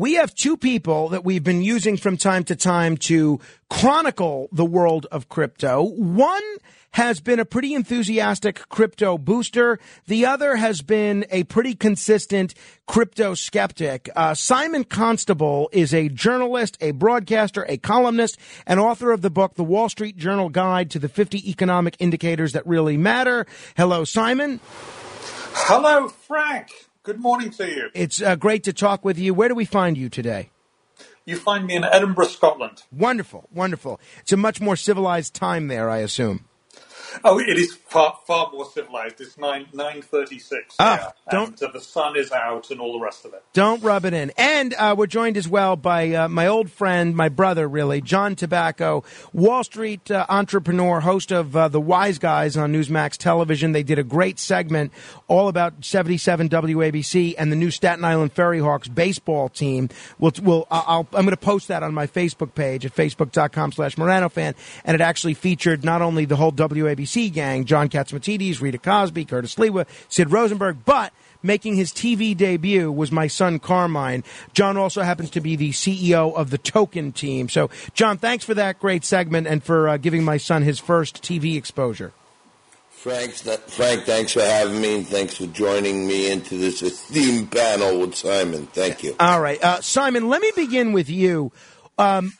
we have two people that we've been using from time to time to chronicle the world of crypto. One has been a pretty enthusiastic crypto booster. The other has been a pretty consistent crypto skeptic. Uh, Simon Constable is a journalist, a broadcaster, a columnist, and author of the book, The Wall Street Journal Guide to the 50 Economic Indicators That Really Matter. Hello, Simon. Hello, Frank. Good morning to you. It's uh, great to talk with you. Where do we find you today? You find me in Edinburgh, Scotland. Wonderful, wonderful. It's a much more civilized time there, I assume. Oh, it is far far more civilized. It's nine nine thirty six. Ah, don't- and, uh, the sun is out and all the rest of it. Don't rub it in. And uh, we're joined as well by uh, my old friend, my brother, really, John Tabacco, Wall Street uh, entrepreneur, host of uh, The Wise Guys on Newsmax Television. They did a great segment all about 77 WABC and the new Staten Island Ferry Hawks baseball team. We'll, we'll, I'll, I'm going to post that on my Facebook page at facebook.com slash Morano fan. And it actually featured not only the whole WABC gang, John Catsimatidis, Rita Cosby, Curtis Sliwa, Sid Rosenberg, but making his TV debut was my son Carmine. John also happens to be the CEO of the Token team. So, John, thanks for that great segment and for uh, giving my son his first TV exposure. Frank, Frank, thanks for having me, and thanks for joining me into this esteemed panel with Simon. Thank you. All right, uh, Simon, let me begin with you. Um,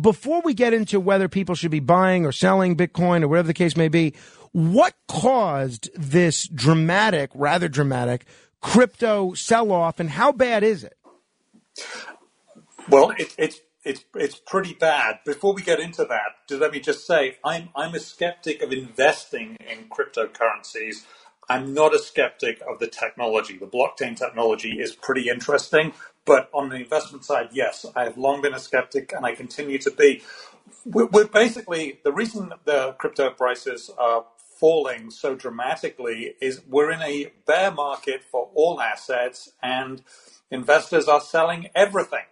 before we get into whether people should be buying or selling Bitcoin or whatever the case may be, what caused this dramatic, rather dramatic, crypto sell off, and how bad is it? Well, it, it's it's it's pretty bad. Before we get into that, let me just say I'm I'm a skeptic of investing in cryptocurrencies. I'm not a skeptic of the technology. The blockchain technology is pretty interesting, but on the investment side, yes, I have long been a skeptic, and I continue to be. We're, we're basically the reason the crypto prices are falling so dramatically is we're in a bear market for all assets, and investors are selling everything.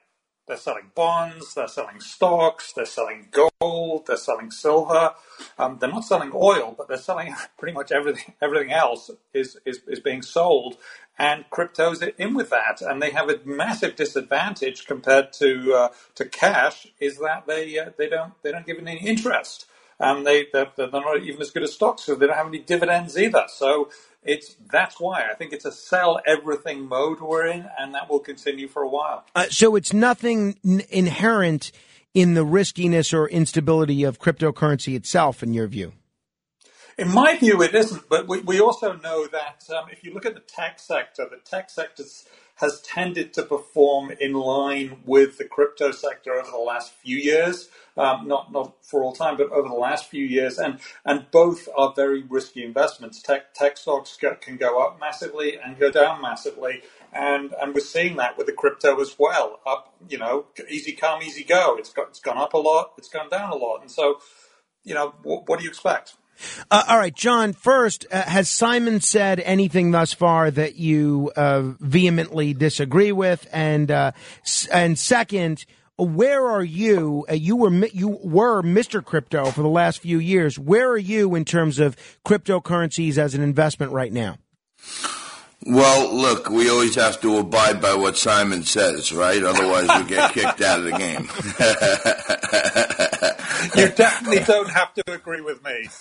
They're selling bonds, they're selling stocks, they're selling gold, they're selling silver. Um, they're not selling oil, but they're selling pretty much everything. Everything else is, is, is being sold, and crypto's in with that. And they have a massive disadvantage compared to uh, to cash is that they uh, they don't they don't give any interest, and they they're, they're not even as good as stocks, so they don't have any dividends either. So it's that's why I think it's a sell everything mode we're in, and that will continue for a while. Uh, so it's nothing n- inherent in the riskiness or instability of cryptocurrency itself, in your view. In my view, it isn't, but we, we also know that um, if you look at the tech sector, the tech sector has tended to perform in line with the crypto sector over the last few years. Um, not not for all time, but over the last few years, and and both are very risky investments. Tech tech stocks can go up massively and go down massively, and and we're seeing that with the crypto as well. Up, you know, easy come, easy go. It's got it's gone up a lot, it's gone down a lot, and so, you know, what do you expect? Uh, all right, John. First, uh, has Simon said anything thus far that you uh, vehemently disagree with? And uh, and second, where are you? Uh, you were you were Mr. Crypto for the last few years. Where are you in terms of cryptocurrencies as an investment right now? Well, look, we always have to abide by what Simon says, right? Otherwise, we get kicked out of the game. You definitely don't have to agree with me.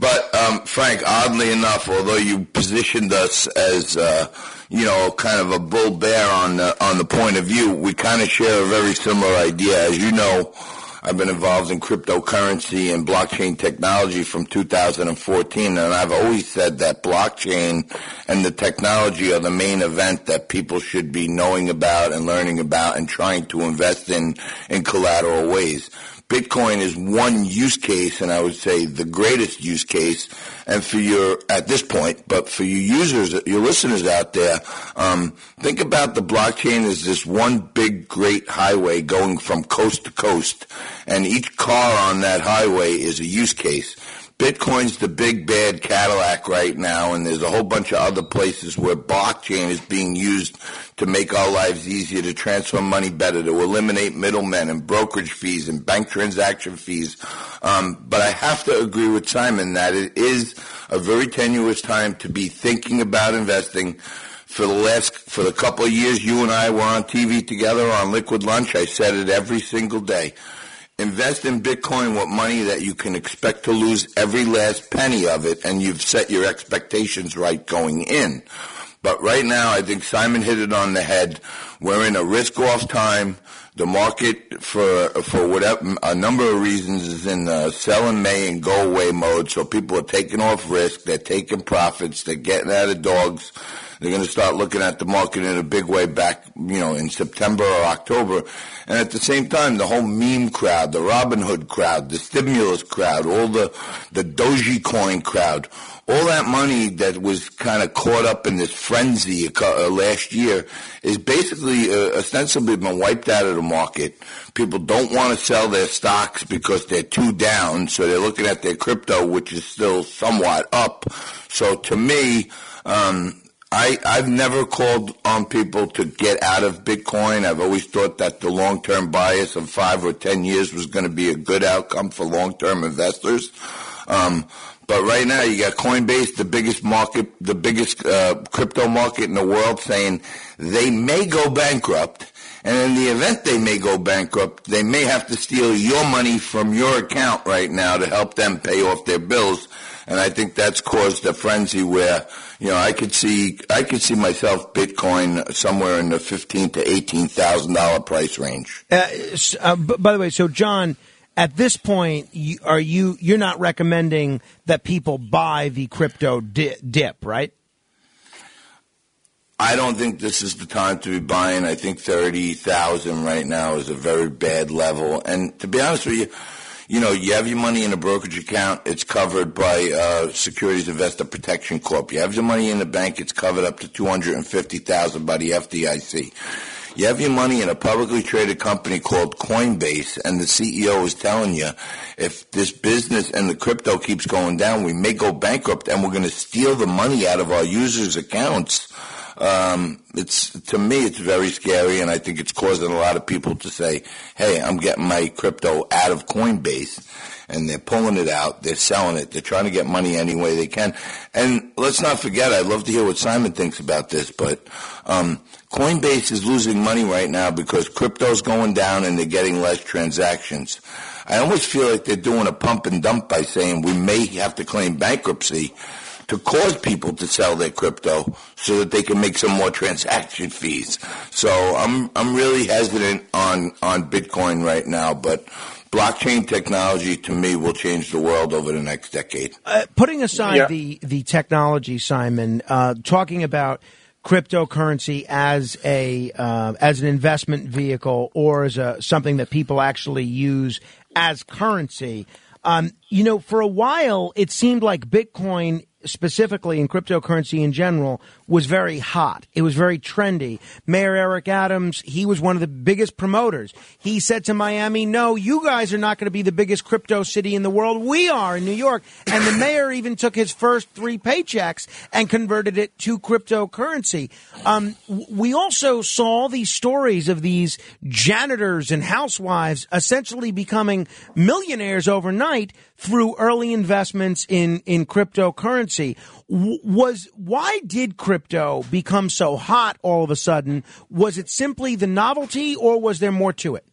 But um, Frank, oddly enough, although you positioned us as uh, you know kind of a bull bear on the on the point of view, we kind of share a very similar idea. As you know, I've been involved in cryptocurrency and blockchain technology from 2014, and I've always said that blockchain and the technology are the main event that people should be knowing about and learning about and trying to invest in in collateral ways. Bitcoin is one use case, and I would say the greatest use case. And for your, at this point, but for you users, your listeners out there, um, think about the blockchain as this one big, great highway going from coast to coast, and each car on that highway is a use case. Bitcoin's the big bad Cadillac right now, and there's a whole bunch of other places where blockchain is being used to make our lives easier, to transfer money better, to eliminate middlemen and brokerage fees and bank transaction fees. Um, but I have to agree with Simon that it is a very tenuous time to be thinking about investing. for the last for the couple of years you and I were on TV together on Liquid Lunch. I said it every single day. Invest in Bitcoin with money that you can expect to lose every last penny of it, and you've set your expectations right going in. But right now, I think Simon hit it on the head. We're in a risk-off time. The market, for for whatever a number of reasons, is in the sell in May and go away mode. So people are taking off risk. They're taking profits. They're getting out of dogs. They're going to start looking at the market in a big way back, you know, in September or October. And at the same time, the whole meme crowd, the Robinhood crowd, the stimulus crowd, all the, the Dogecoin crowd, all that money that was kind of caught up in this frenzy uh, last year is basically uh, ostensibly been wiped out of the market. People don't want to sell their stocks because they're too down, so they're looking at their crypto, which is still somewhat up. So to me, um, I, I've never called on people to get out of Bitcoin. I've always thought that the long-term bias of five or ten years was going to be a good outcome for long-term investors. Um, but right now, you got Coinbase, the biggest market, the biggest uh, crypto market in the world, saying they may go bankrupt. And in the event they may go bankrupt, they may have to steal your money from your account right now to help them pay off their bills. And I think that's caused a frenzy where you know, I could see I could see myself Bitcoin somewhere in the fifteen to eighteen thousand dollar price range. Uh, uh, by the way, so John, at this point, you, are you you're not recommending that people buy the crypto di- dip, right? I don't think this is the time to be buying. I think thirty thousand right now is a very bad level, and to be honest with you you know, you have your money in a brokerage account, it's covered by uh, Securities Investor Protection Corp. You have your money in the bank, it's covered up to two hundred and fifty thousand by the FDIC. You have your money in a publicly traded company called Coinbase, and the CEO is telling you if this business and the crypto keeps going down, we may go bankrupt, and we're going to steal the money out of our users' accounts um, it's to me it's very scary, and I think it's causing a lot of people to say, "Hey, I'm getting my crypto out of Coinbase." And they're pulling it out. They're selling it. They're trying to get money any way they can. And let's not forget, I'd love to hear what Simon thinks about this, but um, Coinbase is losing money right now because crypto's going down and they're getting less transactions. I almost feel like they're doing a pump and dump by saying we may have to claim bankruptcy to cause people to sell their crypto so that they can make some more transaction fees. So I'm I'm really hesitant on on Bitcoin right now, but blockchain technology to me will change the world over the next decade. Uh, putting aside yeah. the the technology, Simon, uh, talking about cryptocurrency as a uh, as an investment vehicle or as a something that people actually use as currency. Um, you know, for a while, it seemed like Bitcoin specifically in cryptocurrency in general was very hot. It was very trendy. Mayor Eric Adams, he was one of the biggest promoters. He said to Miami, no, you guys are not going to be the biggest crypto city in the world. We are in New York. And the mayor even took his first three paychecks and converted it to cryptocurrency. Um, we also saw these stories of these janitors and housewives essentially becoming millionaires overnight through early investments in, in cryptocurrency. Was, why did crypto become so hot all of a sudden? Was it simply the novelty or was there more to it?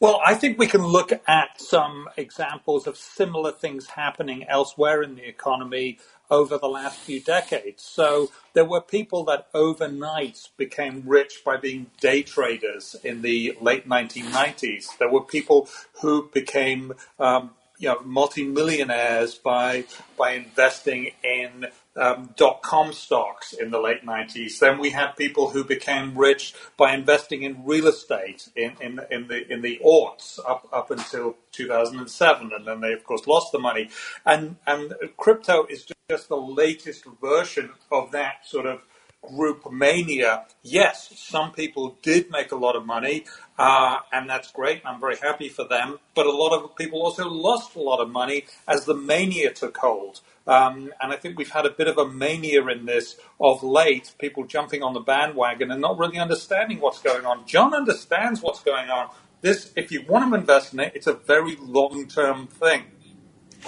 Well, I think we can look at some examples of similar things happening elsewhere in the economy over the last few decades. So there were people that overnight became rich by being day traders in the late 1990s. There were people who became um, you know multimillionaires by by investing in um, dot com stocks in the late 90s. Then we had people who became rich by investing in real estate in, in, in the in the aughts up up until 2007, and then they of course lost the money. And and crypto is just the latest version of that sort of group mania. Yes, some people did make a lot of money, uh, and that's great. I'm very happy for them. But a lot of people also lost a lot of money as the mania took hold. Um, and I think we've had a bit of a mania in this of late, people jumping on the bandwagon and not really understanding what's going on. John understands what's going on. This, if you want to invest in it, it's a very long term thing.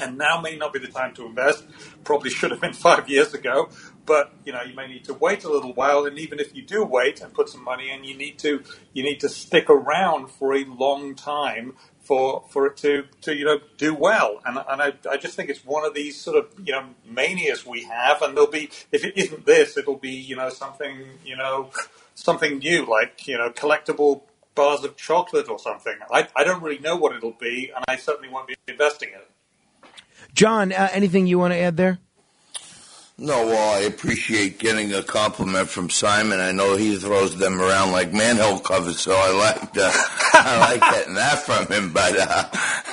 And now may not be the time to invest. Probably should have been five years ago. But you know you may need to wait a little while. And even if you do wait and put some money in, you need to you need to stick around for a long time for for it to, to you know do well. And and I, I just think it's one of these sort of you know manias we have. And there'll be if it isn't this, it'll be you know something you know something new like you know collectible bars of chocolate or something. I, I don't really know what it'll be, and I certainly won't be investing in it. John, uh, anything you want to add there? No, well, I appreciate getting a compliment from Simon. I know he throws them around like manhole covers, so I like uh, I like getting that from him. But uh,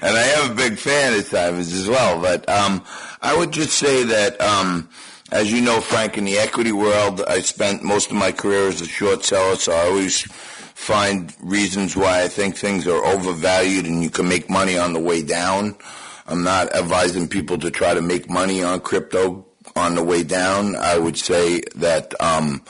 and I am a big fan of Simon's as well. But um, I would just say that, um, as you know, Frank, in the equity world, I spent most of my career as a short seller, so I always find reasons why I think things are overvalued and you can make money on the way down. I'm not advising people to try to make money on crypto on the way down. I would say that um,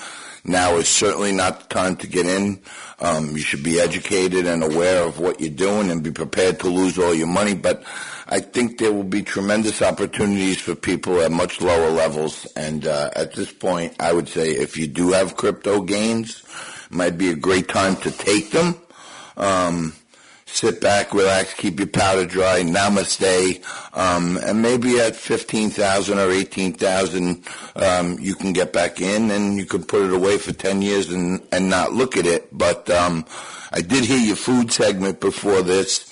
now is certainly not the time to get in. Um, you should be educated and aware of what you're doing and be prepared to lose all your money. But I think there will be tremendous opportunities for people at much lower levels. And uh, at this point, I would say if you do have crypto gains, it might be a great time to take them. Um, sit back, relax, keep your powder dry, namaste, um, and maybe at 15,000 or 18,000, um, you can get back in and you can put it away for 10 years and, and not look at it. But, um, I did hear your food segment before this.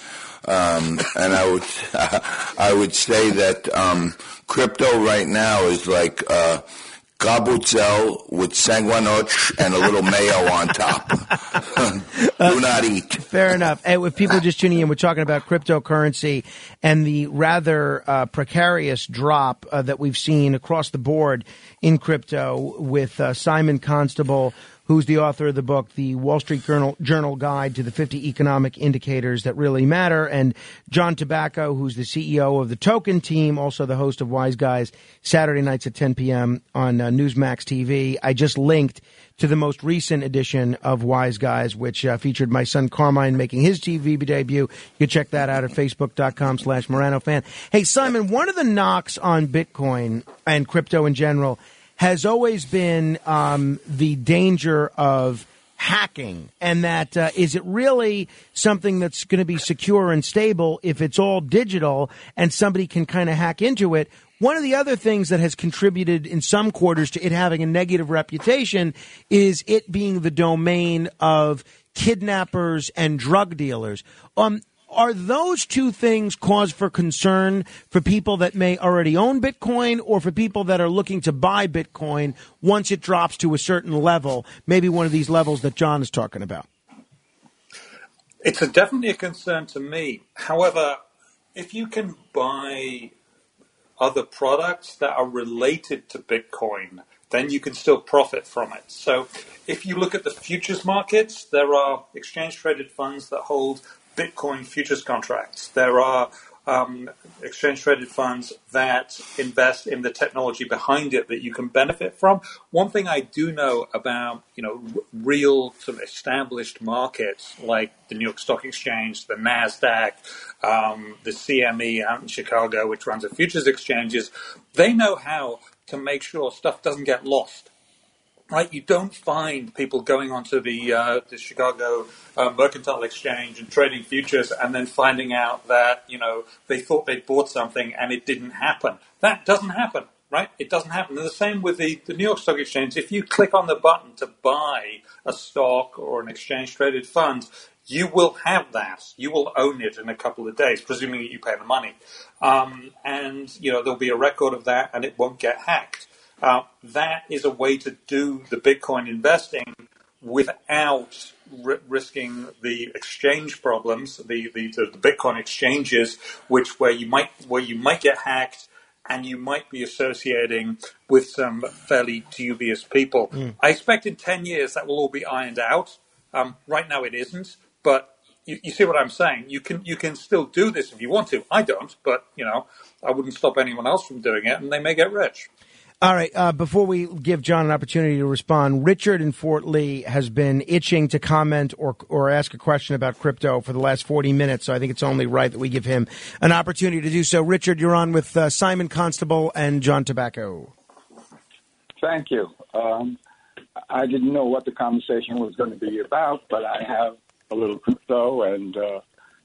Um, and I would, I would say that, um, crypto right now is like, uh, Gabutzel with sanguinoch and a little mayo on top. Do not eat. Fair enough. And with people just tuning in, we're talking about cryptocurrency and the rather uh, precarious drop uh, that we've seen across the board in crypto with uh, Simon Constable, who's the author of the book, The Wall Street Journal, Journal Guide to the 50 Economic Indicators That Really Matter, and John Tabacco, who's the CEO of the Token Team, also the host of Wise Guys, Saturday nights at 10 p.m. on uh, Newsmax TV. I just linked to the most recent edition of Wise Guys, which uh, featured my son Carmine making his TV debut. You can check that out at facebook.com slash Morano fan. Hey, Simon, one of the knocks on Bitcoin and crypto in general – has always been um, the danger of hacking, and that uh, is it really something that's going to be secure and stable if it's all digital and somebody can kind of hack into it? One of the other things that has contributed in some quarters to it having a negative reputation is it being the domain of kidnappers and drug dealers. Um, are those two things cause for concern for people that may already own Bitcoin or for people that are looking to buy Bitcoin once it drops to a certain level, maybe one of these levels that John is talking about? It's a, definitely a concern to me. However, if you can buy other products that are related to Bitcoin, then you can still profit from it. So if you look at the futures markets, there are exchange traded funds that hold Bitcoin futures contracts. There are um, exchange traded funds that invest in the technology behind it that you can benefit from. One thing I do know about, you know, real sort of established markets like the New York Stock Exchange, the Nasdaq, um, the CME out in Chicago, which runs the futures exchanges, they know how to make sure stuff doesn't get lost right? You don't find people going onto the uh, the Chicago uh, Mercantile Exchange and trading futures and then finding out that you know they thought they'd bought something and it didn't happen. That doesn't happen, right? It doesn't happen. And the same with the, the New York Stock Exchange. If you click on the button to buy a stock or an exchange traded fund, you will have that. You will own it in a couple of days, presuming that you pay the money. Um, and you know there'll be a record of that, and it won't get hacked. Uh, that is a way to do the Bitcoin investing without r- risking the exchange problems, the, the, the Bitcoin exchanges, which where you might where you might get hacked and you might be associating with some fairly dubious people. Mm. I expect in ten years that will all be ironed out. Um, right now it isn't, but you, you, see what I'm saying. You can you can still do this if you want to. I don't, but you know I wouldn't stop anyone else from doing it, and they may get rich. All right. Uh, before we give John an opportunity to respond, Richard in Fort Lee has been itching to comment or or ask a question about crypto for the last forty minutes. So I think it's only right that we give him an opportunity to do so. Richard, you're on with uh, Simon Constable and John Tabacco. thank you. Um, I didn't know what the conversation was going to be about, but I have a little crypto, and uh,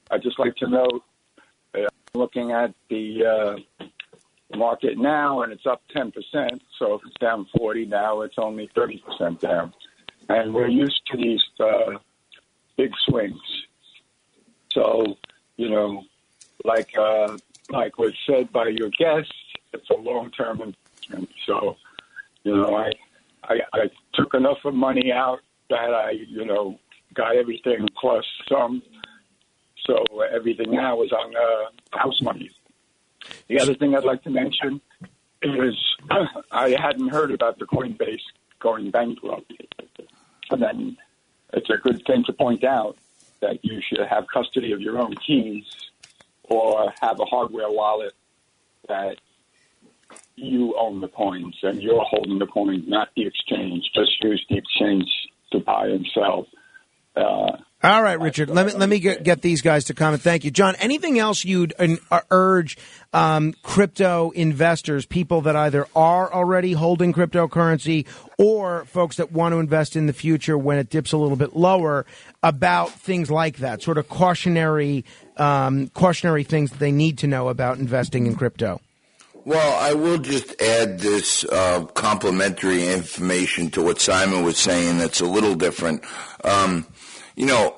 I'd just like to know. Uh, looking at the market now, and it's up 10%. So if it's down 40 now, it's only 30% down. And we're used to these uh, big swings. So, you know, like uh, like was said by your guest, it's a long-term investment. So, you know, I, I I took enough of money out that I, you know, got everything plus some. So everything now is on uh, house money. The other thing I'd like to mention is I hadn't heard about the Coinbase going bankrupt. And then it's a good thing to point out that you should have custody of your own keys or have a hardware wallet that you own the coins and you're holding the coins, not the exchange. Just use the exchange to buy and sell. Uh, all right, Richard. Let me let me get, get these guys to comment. Thank you, John. Anything else you'd uh, urge um, crypto investors, people that either are already holding cryptocurrency or folks that want to invest in the future when it dips a little bit lower, about things like that? Sort of cautionary um, cautionary things that they need to know about investing in crypto. Well, I will just add this uh, complementary information to what Simon was saying. That's a little different. Um, you know,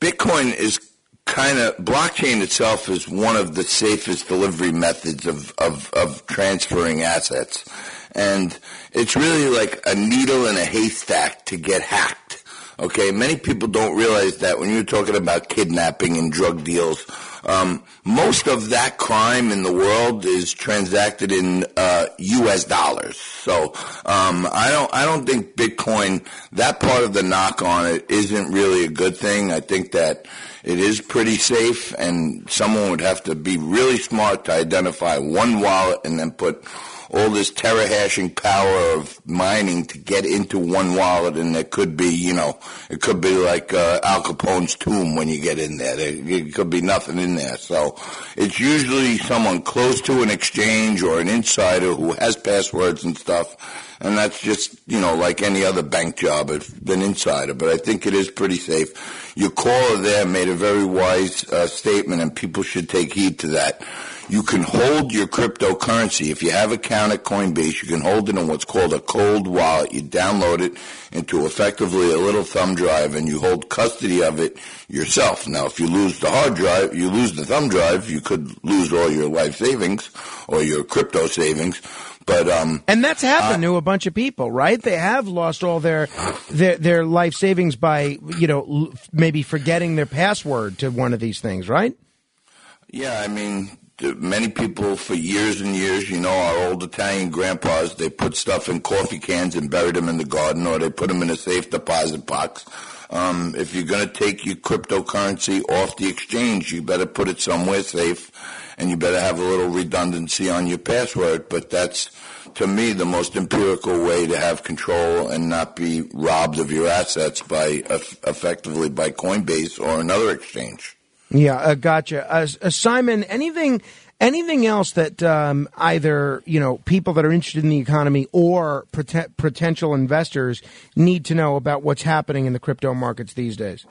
Bitcoin is kind of blockchain itself is one of the safest delivery methods of, of, of transferring assets. And it's really like a needle in a haystack to get hacked. Okay, many people don't realize that when you're talking about kidnapping and drug deals, um, most of that crime in the world is transacted in uh, U.S. dollars. So um, I don't I don't think Bitcoin that part of the knock on it isn't really a good thing. I think that it is pretty safe, and someone would have to be really smart to identify one wallet and then put all this terahashing power of mining to get into one wallet, and it could be, you know, it could be like uh, Al Capone's tomb when you get in there. there. Could be nothing in there. So it's usually someone close to an exchange or an insider who has passwords and stuff. And that's just, you know, like any other bank job, it's been insider, but I think it is pretty safe. Your caller there made a very wise uh, statement and people should take heed to that you can hold your cryptocurrency. If you have an account at Coinbase, you can hold it in what's called a cold wallet. You download it into effectively a little thumb drive and you hold custody of it yourself. Now, if you lose the hard drive, you lose the thumb drive, you could lose all your life savings or your crypto savings. But um, and that's happened uh, to a bunch of people, right? They have lost all their their their life savings by you know maybe forgetting their password to one of these things, right? Yeah, I mean, many people for years and years, you know, our old Italian grandpas, they put stuff in coffee cans and buried them in the garden, or they put them in a safe deposit box. Um, if you're going to take your cryptocurrency off the exchange, you better put it somewhere safe, and you better have a little redundancy on your password. But that's, to me, the most empirical way to have control and not be robbed of your assets by effectively by Coinbase or another exchange. Yeah, uh, gotcha. Uh, uh, Simon, anything anything else that um, either you know people that are interested in the economy or pot- potential investors need to know about what's happening in the crypto markets these days?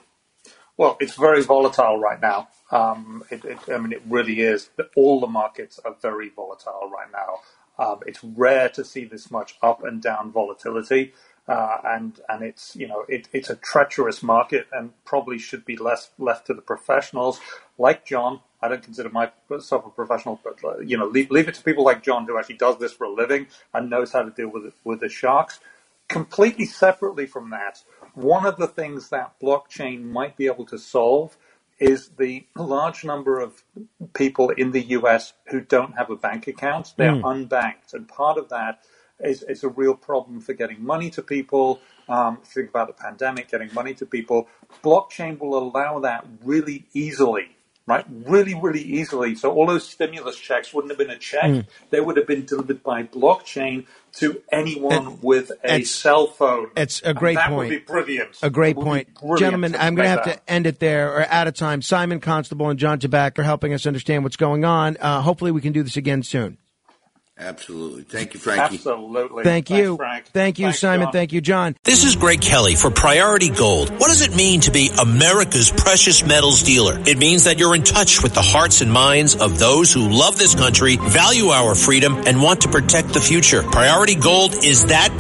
Well, it's very volatile right now. Um, it, it, I mean, it really is. All the markets are very volatile right now. Um, it's rare to see this much up and down volatility. Uh, and and it's you know it, it's a treacherous market and probably should be less left to the professionals like John. I don't consider myself a professional, but uh, you know leave, leave it to people like John who actually does this for a living and knows how to deal with it, with the sharks. Completely separately from that, one of the things that blockchain might be able to solve is the large number of people in the US who don't have a bank account. They're mm. unbanked, and part of that is, is a real problem for getting money to people. Um, think about the pandemic, getting money to people. Blockchain will allow that really easily, right? Really, really easily. So all those stimulus checks wouldn't have been a check. Mm. They would have been delivered by blockchain to anyone and, with a cell phone. It's a great that point. Would be brilliant. A great point. Gentlemen, I'm going to have that. to end it there or out of time. Simon Constable and John Tabak are helping us understand what's going on. Uh, hopefully we can do this again soon. Absolutely. Thank you, Frankie. Absolutely. Thank you. Thanks, Frank. Thank you, Thanks, Simon. John. Thank you, John. This is Greg Kelly for Priority Gold. What does it mean to be America's precious metals dealer? It means that you're in touch with the hearts and minds of those who love this country, value our freedom, and want to protect the future. Priority Gold is that